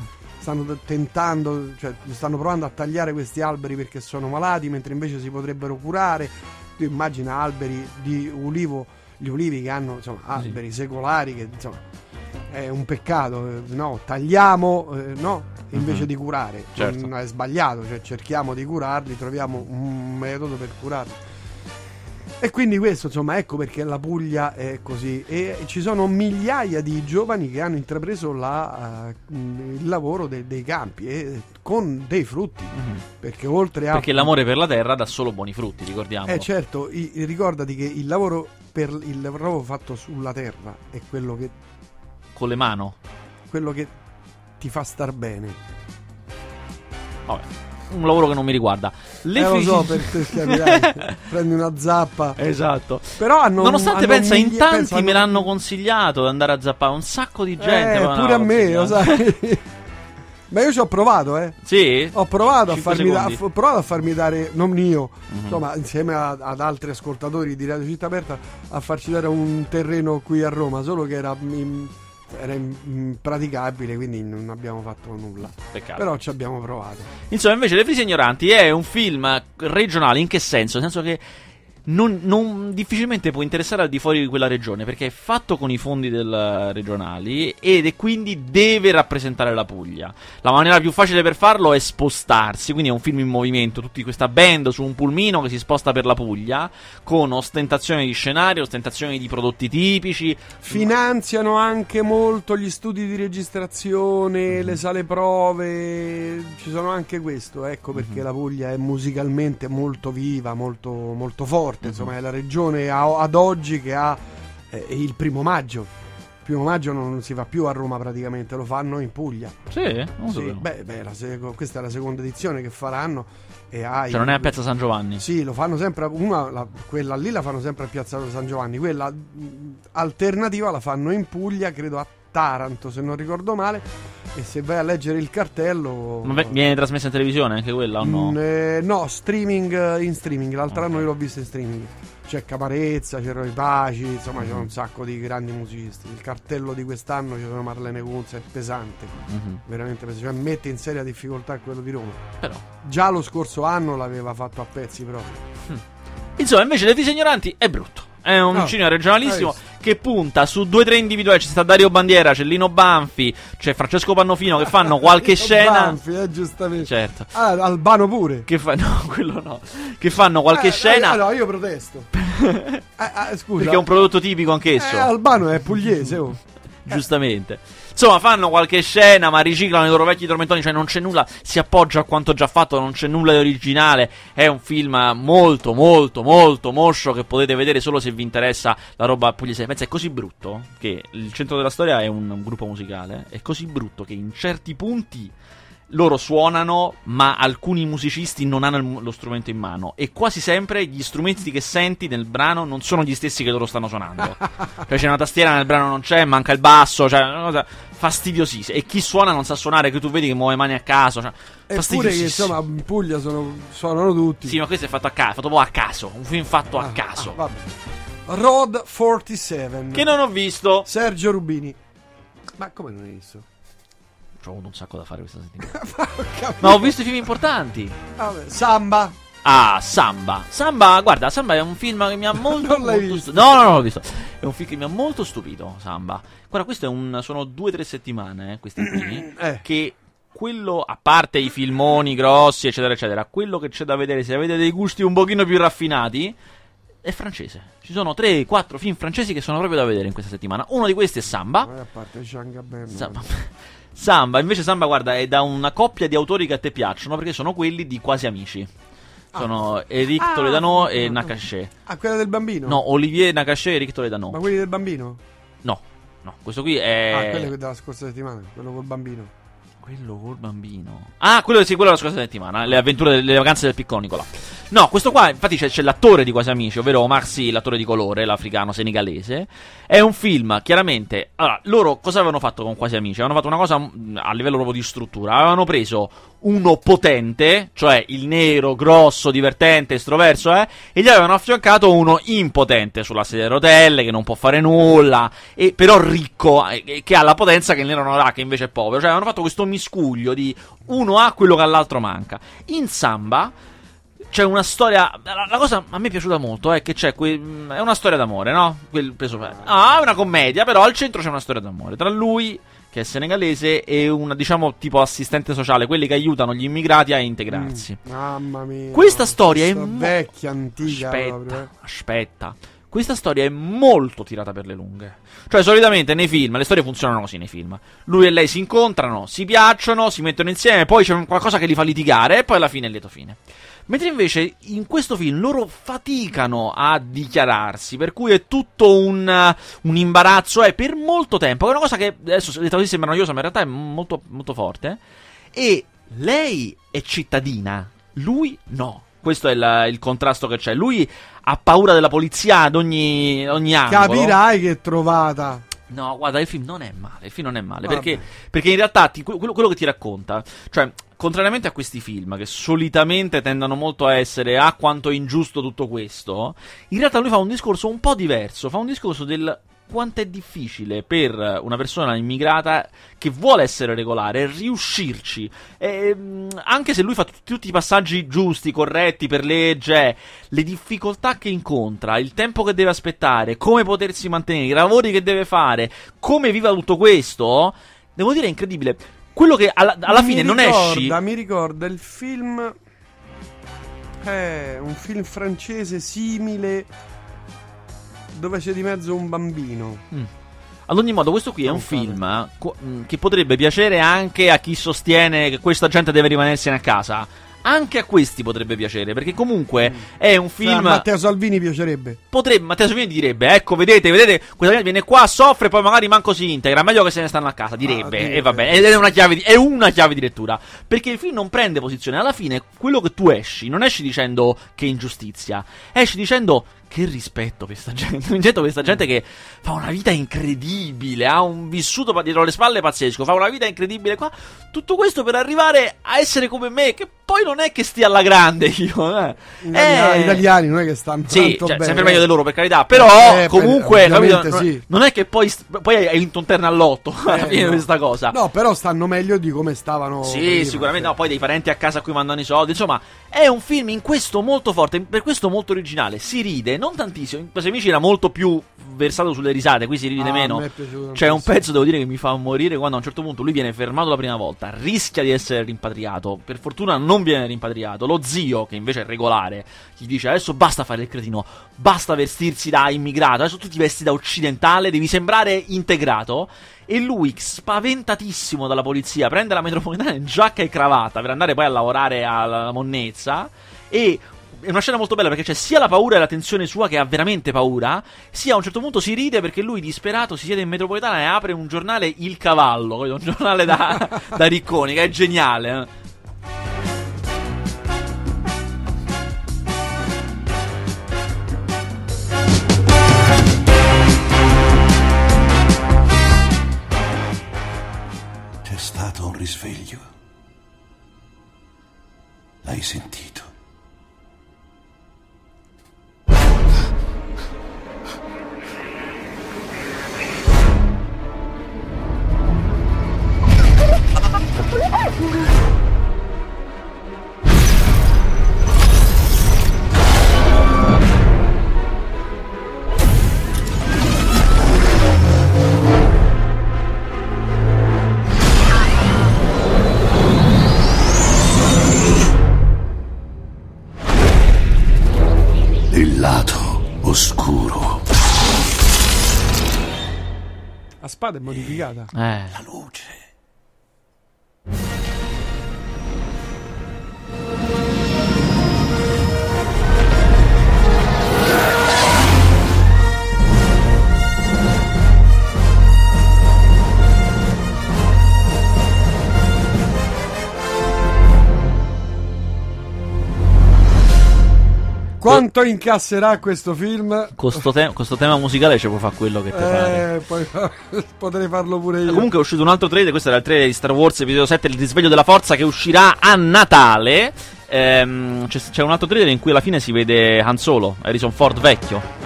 Stanno tentando, cioè stanno provando a tagliare questi alberi perché sono malati, mentre invece si potrebbero curare. Tu immagina alberi di ulivo, gli ulivi che hanno insomma, alberi secolari, che insomma è un peccato, eh, no, tagliamo, eh, no, invece Mhm. di curare. Certo. Non è sbagliato, cioè cerchiamo di curarli, troviamo un metodo per curarli. E quindi questo, insomma, ecco perché la Puglia è così. E ci sono migliaia di giovani che hanno intrapreso la, eh, il lavoro de- dei campi e con dei frutti. Perché oltre a. Perché l'amore per la terra dà solo buoni frutti, ricordiamo. Eh certo, i- ricordati che il lavoro, per, il lavoro fatto sulla terra è quello che, Con le mani. quello che ti fa star bene. Vabbè. Un lavoro che non mi riguarda. Le eh, lo so, per te capirai. <laughs> Prendi una zappa. Esatto. Però hanno Nonostante hanno pensa, in miglia- tanti pensa, me hanno- l'hanno consigliato di andare a zappare. Un sacco di gente. Eh, pure a me, lo sai. <laughs> Ma io ci ho provato, eh. Sì? Ho provato a, farmi da- ho provato a farmi dare, non io, Mhm. insomma, insieme a- ad altri ascoltatori di Radio Città Aperta, a farci dare un terreno qui a Roma, solo che era, in- era impraticabile, quindi non abbiamo fatto nulla. Peccato. Però ci abbiamo provato. Insomma, invece, Le Frise Ignoranti è un film regionale. In che senso? Nel senso che non, non- difficilmente può interessare al di fuori di quella regione perché è fatto con i fondi del, regionali ed è quindi deve rappresentare la Puglia. La maniera più facile per farlo è spostarsi, quindi è un film in movimento, tutti questa band su un pulmino che si sposta per la Puglia con ostentazioni di scenario, ostentazioni di prodotti tipici. Finanziano anche molto gli studi di registrazione, Mhm. le sale prove, ci sono anche questo, ecco perché la Puglia è musicalmente molto viva, molto, molto forte, Mhm. insomma è la regione a- ad oggi che ha eh, il primo maggio. Il primo maggio non si va più a Roma praticamente, lo fanno in Puglia. Sì, non so. Sì, beh, beh, la se- questa è la seconda edizione che faranno. E hai Cioè, non è a Piazza San Giovanni. Sì, lo fanno sempre. Una, la- quella lì la fanno sempre a Piazza San Giovanni. Quella mh, alternativa la fanno in Puglia, credo a Taranto, se non ricordo male. E se vai a leggere il cartello. Ma viene trasmessa in televisione anche quella o no? Mm, eh, no, streaming eh, in streaming. L'altro anno io l'ho vista in streaming. C'è Caparezza, c'erano i Paci, insomma c'erano un sacco di grandi musicisti. Il cartello di quest'anno ci sono Marlene Kunz, è pesante, Mhm. veramente pesante. Cioè, mette in seria difficoltà quello di Roma. Però. Già lo scorso anno l'aveva fatto a pezzi proprio. Insomma, invece, Le Ignoranti è brutto. È un No, cinema regionalissimo. Che punta su due tre individuali. C'è sta Dario Bandiera, c'è Lino Banfi, c'è Francesco Pannofino che fanno qualche scena. Banfi, eh, giustamente. Certo. Ah, Albano pure. Che fa- no, quello no. Che fanno qualche Eh, scena. eh, no, io protesto. <laughs> Eh, eh, scusa. Perché è un prodotto tipico anch'esso. Eh, Albano è pugliese, oh. <laughs> Giustamente. Insomma, fanno qualche scena, ma riciclano i loro vecchi tormentoni. Cioè, non c'è nulla. Si appoggia a quanto già fatto, non c'è nulla di originale. È un film molto, molto, molto moscio. Che potete vedere solo se vi interessa la roba pugliese. Pensa, è così brutto che il centro della storia è un, un gruppo musicale. È così brutto che in certi punti. Loro suonano, ma alcuni musicisti non hanno lo strumento in mano. E quasi sempre gli strumenti che senti nel brano non sono gli stessi che loro stanno suonando. <laughs> Cioè c'è una tastiera nel brano non c'è, manca il basso, cioè una cosa fastidiosissima. E chi suona non sa suonare, che tu vedi che muove mani a caso, cioè Eppure che insomma in Puglia sono, suonano tutti. Sì, ma questo è fatto a caso, fatto proprio a caso, un film fatto a Ah, caso. ah, vabbè. Road 47. Che non ho visto. Sergio Rubini. Ma come non hai visto? Ho avuto un sacco da fare questa settimana. <laughs> ma ho visto i film importanti. Vabbè, Samba. Ah, Samba. Samba, guarda, Samba è un film che mi ha <laughs> molto. Non l'hai molto visto? stu- no, no, non l'ho visto. È un film che mi ha molto stupito. Samba. Guarda, questo è un. Sono due o tre settimane, eh, questi qui. <clears throat> Eh. Che quello, a parte i filmoni grossi, eccetera, eccetera, quello che c'è da vedere, se avete dei gusti un pochino più raffinati, è francese. Ci sono 3-4 film francesi che sono proprio da vedere in questa settimana. Uno di questi è Samba. Ma a parte Jean Gabin. Samba. <laughs> Samba, invece Samba, guarda, è da una coppia di autori che a te piacciono perché sono quelli di Quasi Amici. Sono Eric Ah, Toledano e ah, Nakache. Ah, quella del bambino? No, Olivier Nakache e Eric Toledano. Ma quelli del bambino? No, no, questo qui è... Ah, quello della scorsa settimana, quello col bambino. Quello col bambino. Ah, quello sì, quello della scorsa settimana. Le avventure delle vacanze del piccolo Nicola. No, questo qua, infatti, c'è, c'è l'attore di Quasi Amici, ovvero Omar l'attore di colore, l'africano senegalese. È un film, chiaramente. Allora, loro cosa avevano fatto con Quasi Amici? Avevano fatto una cosa mh, a livello proprio di struttura. Avevano preso uno potente, cioè il nero, grosso, divertente, estroverso, eh, e gli avevano affiancato uno impotente sulla sedia a rotelle, che non può fare nulla, e però ricco, eh, che ha la potenza che il nero non ha, che invece è povero. Cioè, avevano fatto questo miscuglio di uno ha quello che all'altro manca. In samba c'è una storia. La, cosa a me è piaciuta molto è che c'è. que- è una storia d'amore, no? Quel preso Ah, è una commedia, però al centro c'è una storia d'amore. Tra lui, che è senegalese, e una, diciamo, tipo assistente sociale, quelli che aiutano gli immigrati a integrarsi. Mamma mia. Questa storia è mo- vecchia, antica Aspetta, proprio. eh. aspetta. Questa storia è molto tirata per le lunghe. Cioè, solitamente nei film, le storie funzionano così nei film. Lui e lei si incontrano, si piacciono, si mettono insieme, poi c'è qualcosa che li fa litigare e poi alla fine è lieto fine. Mentre invece in questo film loro faticano a dichiararsi, per cui è tutto un, un imbarazzo, è per molto tempo. È una cosa che adesso detta così sembra noiosa, ma in realtà è molto, molto forte. E lei è cittadina, lui no. Questo è la- il contrasto che c'è. Lui ha paura della polizia ad ogni, ogni angolo. Capirai che trovata. No, guarda, il film non è male. Il film non è male. Perché, perché in realtà ti- quello, quello che ti racconta, cioè, contrariamente a questi film che solitamente tendono molto a essere ah, quanto è ingiusto tutto questo, in realtà lui fa un discorso un po' diverso. Fa un discorso del quanto è difficile per una persona immigrata che vuole essere regolare riuscirci. E, mh, anche se lui fa tutti, tutti i passaggi giusti, corretti per legge, le difficoltà che incontra, il tempo che deve aspettare, come potersi mantenere, i lavori che deve fare, come viva tutto questo, devo dire è incredibile. Quello che alla, alla fine non ricorda, esci. Mi ricorda il film. Eh, un film francese simile. Dove c'è di mezzo un bambino. Mm. Ad ogni modo, questo qui è Non un fare. film eh, co- mh, che potrebbe piacere anche a chi sostiene che questa gente deve rimanersene a casa. Anche a questi potrebbe piacere, perché comunque è un Cioè, film. Matteo Salvini piacerebbe. Potrebbe, Matteo Salvini direbbe: Ecco, vedete, vedete, questa gente viene qua, soffre, poi magari manco si integra. Meglio che se ne stanno a casa. Direbbe, Ah, e va bene. Ed è una, chiave di, è una chiave di lettura. Perché il film non prende posizione. Alla fine, quello che tu esci, non esci dicendo che ingiustizia, esci dicendo che rispetto per questa <laughs> gente. Sento questa gente che fa una vita incredibile, ha un vissuto dietro le spalle pazzesco, fa una vita incredibile qua. Tutto questo per arrivare a essere come me, che poi non è che stia alla grande <laughs> io. Eh. Italiani, Eh, italiani non è che stanno sì, tanto cioè, bene. sempre meglio di loro per carità. Però Eh, comunque, per- capito? sì. non è che poi, poi hai vinto un terno all'otto <laughs> alla Eh, fine no. questa cosa. No, però stanno meglio di come stavano. Sì, prima, sicuramente cioè. no, poi dei parenti a casa a cui mandano i soldi. Insomma, è un film in questo molto forte, per questo molto originale. Si ride, non tantissimo. In Quasi Amici era molto più versato sulle risate, qui si ride Ah, meno. C'è un tantissimo. pezzo, devo dire, che mi fa morire quando a un certo punto lui viene fermato la prima volta, rischia di essere rimpatriato. Per fortuna non viene rimpatriato. Lo zio, che invece è regolare, gli dice adesso basta fare il cretino, basta vestirsi da immigrato, adesso tu ti vesti da occidentale, devi sembrare integrato. E lui, spaventatissimo dalla polizia, prende la metropolitana in giacca e cravatta per andare poi a lavorare alla monnezza. E è una scena molto bella perché c'è sia la paura e la tensione sua che ha veramente paura, sia a un certo punto si ride perché lui disperato si siede in metropolitana e apre un giornale Il Cavallo, un giornale da, <laughs> da ricconi, che è geniale. eh. C'è stato un risveglio. L'hai sentito? Il lato oscuro. La spada è modificata. Eh. La luce. Quanto incasserà questo film? Con sto, te- con sto tema musicale ci può fare quello che te pare. Eh, poi <laughs> potrei farlo pure io. Comunque è uscito un altro trailer, questo era il trailer di Star Wars episodio 7, il risveglio della forza che uscirà a Natale. Ehm, c'è, c'è un altro trailer in cui alla fine si vede Han Solo, Harrison Ford vecchio.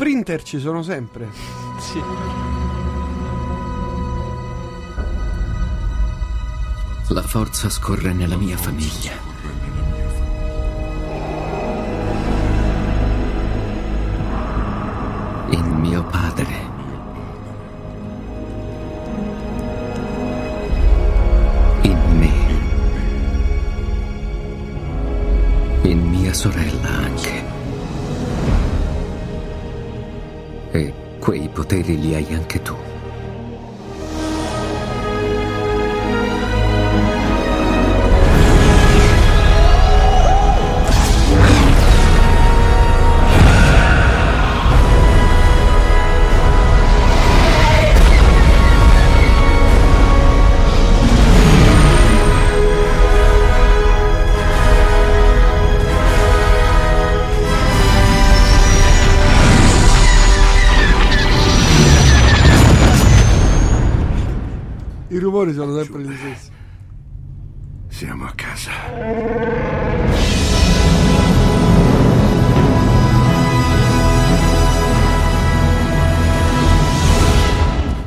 Sprinter ci sono sempre. Sì. La forza scorre nella mia famiglia. In mio padre. In me. In mia sorella quei poteri li hai anche tu. I rumori sono sempre gli stessi. Siamo a casa.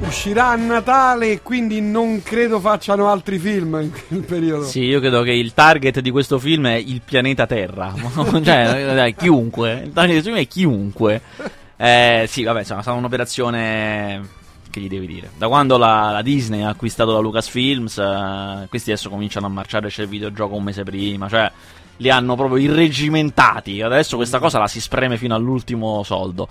Uscirà a Natale e quindi non credo facciano altri film in quel periodo. Sì, io credo che il target di questo film è il pianeta Terra. <laughs> <laughs> cioè, chiunque. Il target di questo film è chiunque. Eh, sì, vabbè, insomma, è stata un'operazione. Che gli devi dire? Da quando la, la Disney ha acquistato la Lucasfilms, eh, questi adesso cominciano a marciare. C'è il videogioco un mese prima. Cioè, li hanno proprio irregimentati. Adesso questa cosa la si spreme fino all'ultimo soldo.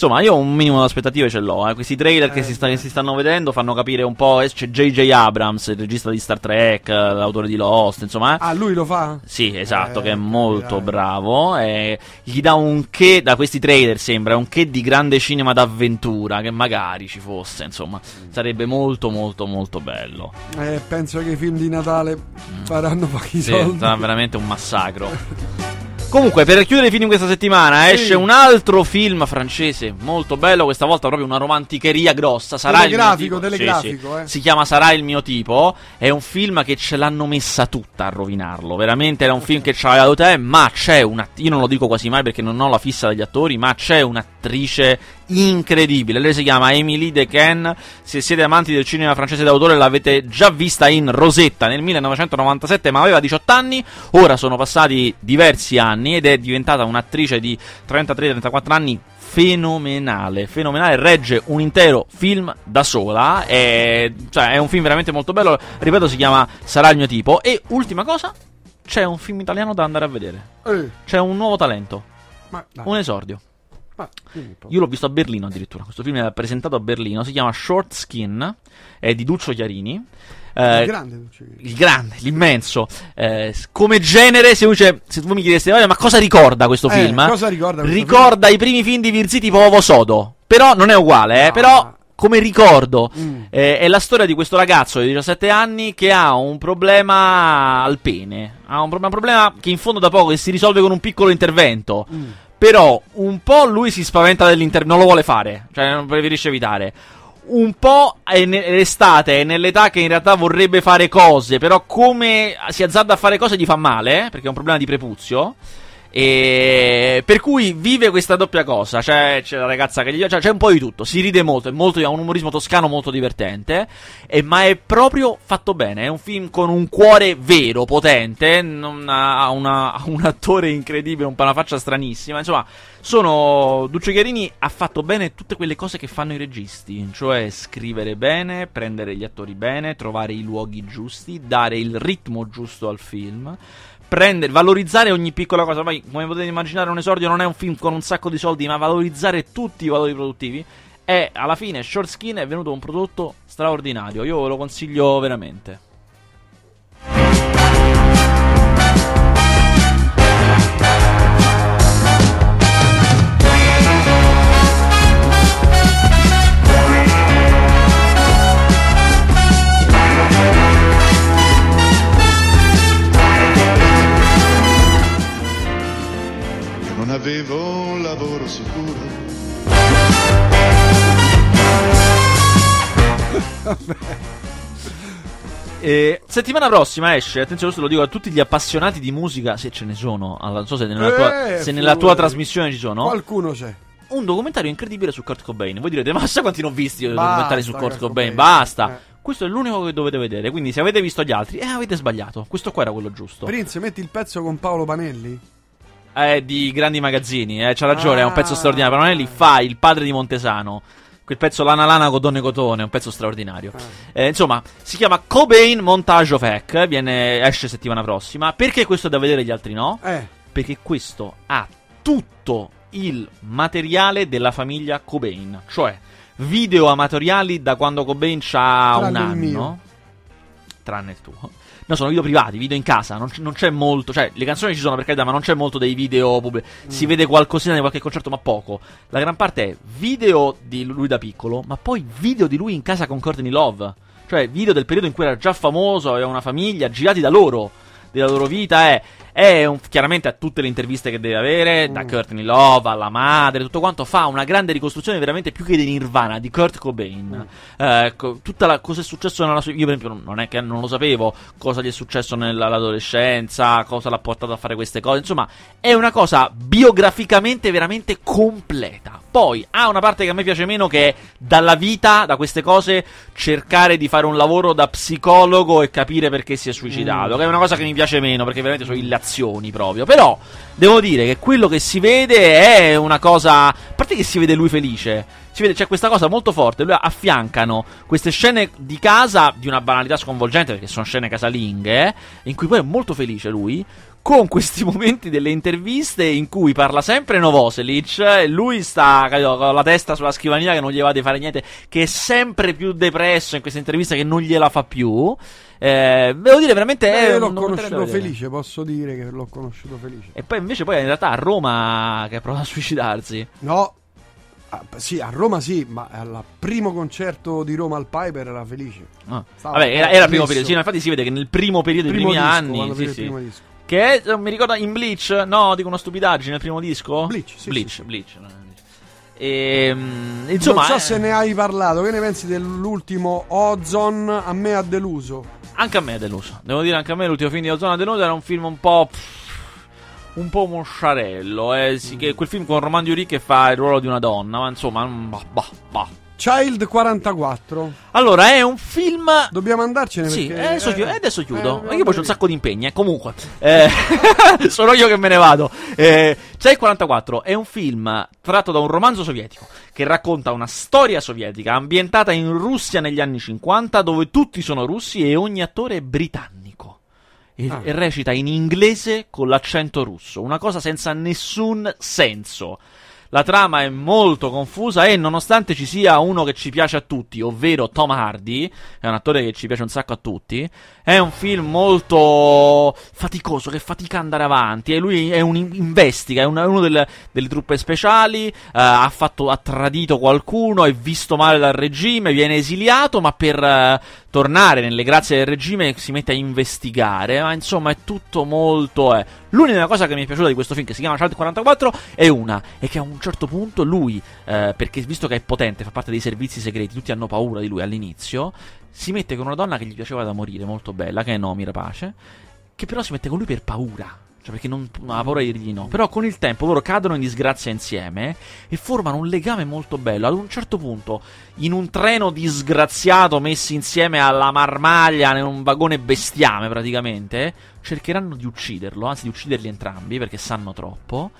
Insomma, io un minimo di aspettative ce l'ho. Eh. Questi trailer che, Eh, si sta- che si stanno vedendo fanno capire un po'. eh, C'è J.J. Abrams, il regista di Star Trek, eh, l'autore di Lost, insomma. eh. Ah, lui lo fa? Sì, esatto, Eh, che è molto bravo. E gli dà un che, da questi trailer sembra, un che di grande cinema d'avventura, che magari ci fosse, insomma. Sarebbe molto, molto, molto bello. Eh, penso che i film di Natale faranno pochi Mm. Sì, soldi. sarà veramente un massacro. <laughs> Comunque, per chiudere i film questa settimana, Sì. esce un altro film francese molto bello. Questa volta proprio una romanticheria grossa. Sarà il mio Telegrafico, tipo. telegrafico, Sì, sì. eh. Si chiama Sarà il mio tipo. È un film che ce l'hanno messa tutta a rovinarlo. Veramente era un film che c'aveva dato te. Ma c'è una. Io non lo dico quasi mai perché non ho la fissa degli attori. Ma c'è un'attrice incredibile. Lei si chiama Emily Dequesne. Se siete amanti del cinema francese d'autore, l'avete già vista in Rosetta nel 1997, ma aveva 18 anni. Ora sono passati diversi anni ed è diventata un'attrice di 33-34 anni fenomenale, fenomenale, regge un intero film da sola, è, cioè, è un film veramente molto bello, ripeto si chiama Sarà il mio tipo e ultima cosa, c'è un film italiano da andare a vedere, Eh, c'è un nuovo talento, ma, un esordio. Po'. Io l'ho visto a Berlino addirittura. Questo film è presentato a Berlino. Si chiama Short Skin. È di Duccio Chiarini. Eh, Il grande Duccio Chiarini. il grande, l'immenso. Eh, come genere, se, dice- se voi mi chiedeste, "Vabbè, ma cosa ricorda questo Eh, film? cosa ricorda questo Ricorda i primi film di Virzi tipo Ovo Sodo. Però non è uguale, eh. No. Però, come ricordo, Mm. eh, è la storia di questo ragazzo di 17 anni che ha un problema al pene. Ha un, pro- un problema che in fondo da poco si risolve con un piccolo intervento. Mm. Però un po' lui si spaventa dell'intervento, non lo vuole fare, cioè non preferisce evitare. Un po' è l'estate, è nell'età che in realtà vorrebbe fare cose, però come si azzarda a fare cose gli fa male, eh, perché è un problema di prepuzio. E per cui vive questa doppia cosa. C'è, c'è la ragazza che gli piace, c'è un po' di tutto. Si ride molto, è molto, ha un umorismo toscano molto divertente. e- ma è proprio fatto bene. È un film con un cuore vero, potente. ha, ha un attore incredibile, un- una faccia stranissima. Insomma, sono. Duccio Chiarini ha fatto bene tutte quelle cose che fanno i registi, cioè scrivere bene, prendere gli attori bene, trovare i luoghi giusti, dare il ritmo giusto al film. Prendere, valorizzare ogni piccola cosa. Poi, come potete immaginare, un esordio non è un film con un sacco di soldi, ma valorizzare tutti i valori produttivi. E alla fine, Short Skin è venuto un prodotto straordinario. Io ve lo consiglio veramente. Avevo un lavoro sicuro. E settimana prossima esce, attenzione, questo lo dico a tutti gli appassionati di musica, se ce ne sono. Allora, non so se nella, tua, Eh, se nella tua figurati. trasmissione ci sono. Qualcuno c'è. un documentario incredibile su Kurt Cobain. Voi direte, ma sa quanti ne ho visti io Basta, documentari su Kurt Kurt Cobain? Cobain. Basta. Eh. Questo è l'unico che dovete vedere. Quindi, se avete visto gli altri, eh, avete sbagliato. Questo qua era quello giusto. Prince, metti il pezzo con Paolo Panelli. È di grandi magazzini, eh, c'ha ragione, è un pezzo Ah. straordinario. Però non è lì, fa il padre di Montesano. Quel pezzo Lana Lana Cotone Cotone, è un pezzo straordinario. Ah. Eh, insomma, si chiama Cobain Montage of Hack, viene, esce settimana prossima. Perché questo è da vedere gli altri no? Eh, Perché questo ha tutto il materiale della famiglia Cobain, cioè video amatoriali da quando Cobain ha un anno. mio. Tranne il tuo. No, sono video privati, video in casa, non, c- non c'è molto, cioè le canzoni ci sono per carità, ma non c'è molto dei video pubblici. Si Mm. vede qualcosina di qualche concerto, ma poco. La gran parte è video di lui da piccolo, ma poi video di lui in casa con Courtney Love. Cioè video del periodo in cui era già famoso, aveva una famiglia, girati da loro, della loro vita. È, è un- chiaramente a tutte le interviste che deve avere, da Mm. Courtney Love alla madre, tutto quanto. Fa una grande ricostruzione veramente più che di Nirvana, di Kurt Cobain. Eh, co- tutta la, cosa è successo nella sua Io, per esempio, non- è che non lo sapevo cosa gli è successo nell'adolescenza, cosa l'ha portato a fare queste cose. Insomma, è una cosa biograficamente veramente completa. Poi ha una parte che a me piace meno, che è dalla vita, da queste cose, cercare di fare un lavoro da psicologo e capire perché si è suicidato. Che è una cosa che mi piace meno, perché veramente sono illazioni proprio. Però, devo dire che quello che si vede è una cosa. A parte che si vede lui felice. Si vede, c'è questa cosa molto forte. Lui affiancano queste scene di casa di una banalità sconvolgente, perché sono scene casalinghe, eh, in cui poi è molto felice lui. Con questi momenti delle interviste in cui parla sempre Novoselic e lui sta con la testa sulla scrivania che non gli va di fare niente, che è sempre più depresso in questa intervista che non gliela fa più. Eh, devo dire veramente Beh, io l'ho conosciuto felice, posso dire che l'ho conosciuto felice. E poi invece poi in realtà a Roma che prova a suicidarsi. No, ah, sì, a Roma sì, ma al primo concerto di Roma al Piper era felice. Ah. Vabbè, era, il primo periodo. Sì, infatti si vede che nel primo periodo dei Primo primi disco, anni. Sì, sì. Che è, non mi ricordo in Bleach? No, dico una stupidaggine. Il primo disco? Bleach, sì, Bleach, sì, sì. Bleach. no, Bleach. Ehm, insomma, non so eh, se ne hai parlato, che ne pensi dell'ultimo Ozone? A me ha deluso. anche a me è deluso. Devo dire, anche a me l'ultimo film di Ozona deluso era un film un po'. Un po' mosciarello. Eh, sì, che quel film con Roman Diuri che fa il ruolo di una donna. Ma insomma, mm, bah, bah, bah. Child 44. Allora, è un film. Dobbiamo andarcene Sì, perché adesso, eh, chiudo, adesso chiudo. eh, io poi ho un sacco di impegni. eh. Comunque, eh, <laughs> sono io che me ne vado. Eh, c'è il 44. È un film tratto da un romanzo sovietico che racconta una storia sovietica ambientata in Russia negli anni 50, dove tutti sono russi e ogni attore è britannico. E, Ah. e recita in inglese con l'accento russo. Una cosa senza nessun senso. La trama è molto confusa e nonostante ci sia uno che ci piace a tutti, ovvero Tom Hardy, è un attore che ci piace un sacco a tutti, è un film molto faticoso, che fatica andare avanti e lui è un in- investiga, è, un- è uno del- delle truppe speciali, eh, ha, fatto, ha tradito qualcuno, è visto male dal regime, viene esiliato, ma per eh, tornare nelle grazie del regime si mette a investigare, ma insomma è tutto molto... eh. L'unica cosa che mi è piaciuta di questo film, che si chiama Child 44, è una, è che a un certo punto lui, eh, perché visto che è potente, fa parte dei servizi segreti, tutti hanno paura di lui all'inizio, si mette con una donna che gli piaceva da morire, molto bella, che è Nomi Rapace, che però si mette con lui per paura. Cioè, perché non ha paura di dirgli di no. Però con il tempo loro cadono in disgrazia insieme e formano un legame molto bello. Ad un certo punto, in un treno disgraziato messi insieme alla marmaglia, in un vagone bestiame praticamente, cercheranno di ucciderlo, anzi di ucciderli entrambi perché sanno troppo.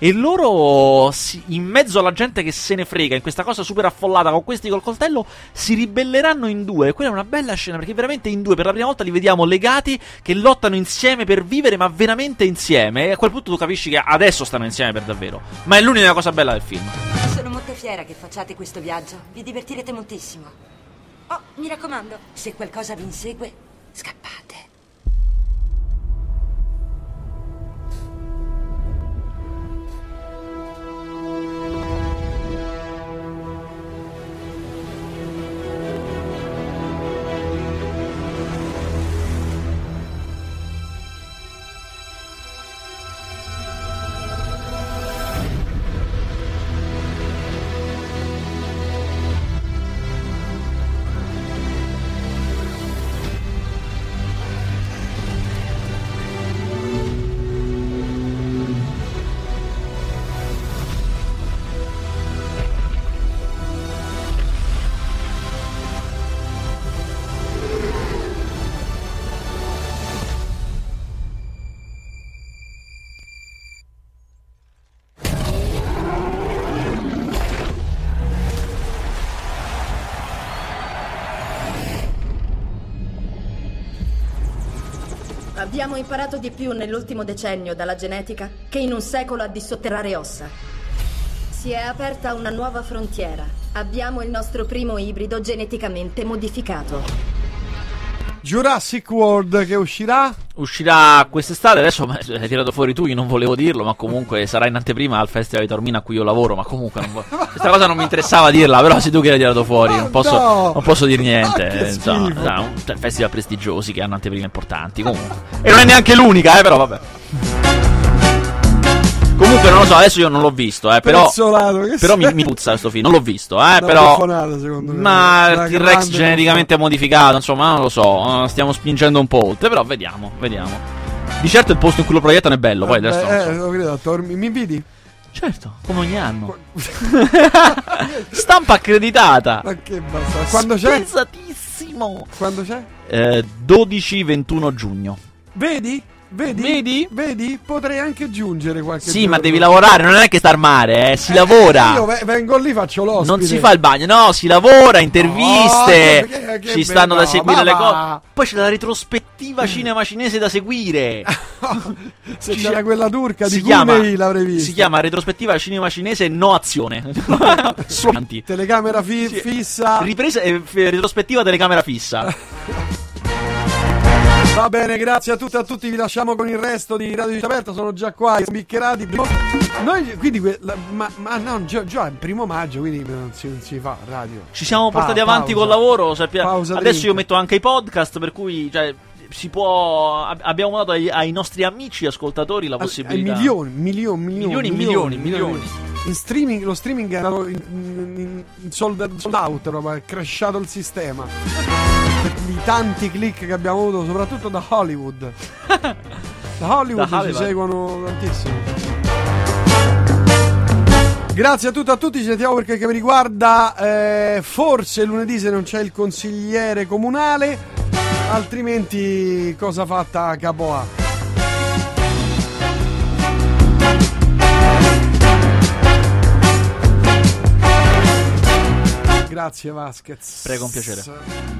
E loro, in mezzo alla gente che se ne frega, in questa cosa super affollata con questi col coltello, si ribelleranno in due. E quella è una bella scena perché veramente in due, per la prima volta, li vediamo legati, che lottano insieme per vivere, ma veramente insieme. E a quel punto tu capisci che adesso stanno insieme per davvero. Ma è l'unica cosa bella del film. Sono molto fiera che facciate questo viaggio. Vi divertirete moltissimo. Oh, mi raccomando, se qualcosa vi insegue, scappate. Abbiamo imparato di più nell'ultimo decennio dalla genetica che in un secolo a dissotterrare ossa. Si è aperta una nuova frontiera. Abbiamo il nostro primo ibrido geneticamente modificato. Jurassic World che uscirà? Uscirà quest'estate, adesso beh, l'hai tirato fuori tu, io non volevo dirlo, ma comunque sarà in anteprima al Festival di Tormina a cui io lavoro, ma comunque non vo- questa cosa non mi interessava dirla, però sei tu che l'hai tirato fuori, non posso, no! non posso dire niente. Ah, che insomma, no, cioè, festival prestigiosi che hanno anteprime importanti, comunque. E non è neanche l'unica, eh, però vabbè. Comunque non lo so, adesso io non l'ho visto, eh, però, Pezzolato, però mi, mi puzza questo film, non l'ho visto, eh, però... Ma il T-Rex geneticamente modificato, insomma, non lo so, eh, stiamo spingendo un po' oltre, però vediamo, vediamo. Di certo il posto in cui lo proiettano è bello, poi adesso non so. Eh, lo credo, Tormi- mi invidi? Certo, come ogni anno. <laughs> Stampa accreditata. Ma che basta. Quando c'è? Spesatissimo. Quando c'è? Eh, 12-21 giugno. Vedi? Vedi? Vedi? Vedi? Potrei anche giungere qualche Sì, ma giorno. devi lavorare, non è che star mare, eh, si lavora. Io ve- vengo lì, faccio l'ospite. Non si fa il bagno, no, si lavora, interviste, No, che- che ci stanno da bello, seguire ma le cose. Poi c'è la retrospettiva <laughs> cinema cinese da seguire. <laughs> Se Ci- c'era quella turca di chiama, Cunei l'avrei vista. si chiama retrospettiva cinema cinese no azione. <laughs> Suonti. Telecamera fi- fissa. Ripresa e f- retrospettiva telecamera fissa. Va bene, grazie a tutti e a tutti. Vi lasciamo con il resto di Radio Città Aperta. Sono già qua, biccherati. Noi, quindi, ma, ma no, già, già è il primo maggio, quindi non si, non si fa radio. Ci siamo Pa- portati avanti pausa. col lavoro. sappia- Pausa Adesso drink. io metto anche i podcast, per cui cioè, si può. ab- abbiamo dato ai, ai nostri amici ascoltatori la Ai possibilità. milioni, milioni, milioni, Milioni, milioni, milioni. In streaming, lo streaming andato in, in- in sold, sold out, proprio, è crashato il sistema. I tanti click che abbiamo avuto, soprattutto da Hollywood. Da Hollywood Da ci seguono tantissimo. Grazie a tutti a tutti, ci sentiamo perché che mi riguarda eh, forse lunedì se non c'è il consigliere comunale, altrimenti cosa fatta A. Grazie Vasquez. Prego, un piacere.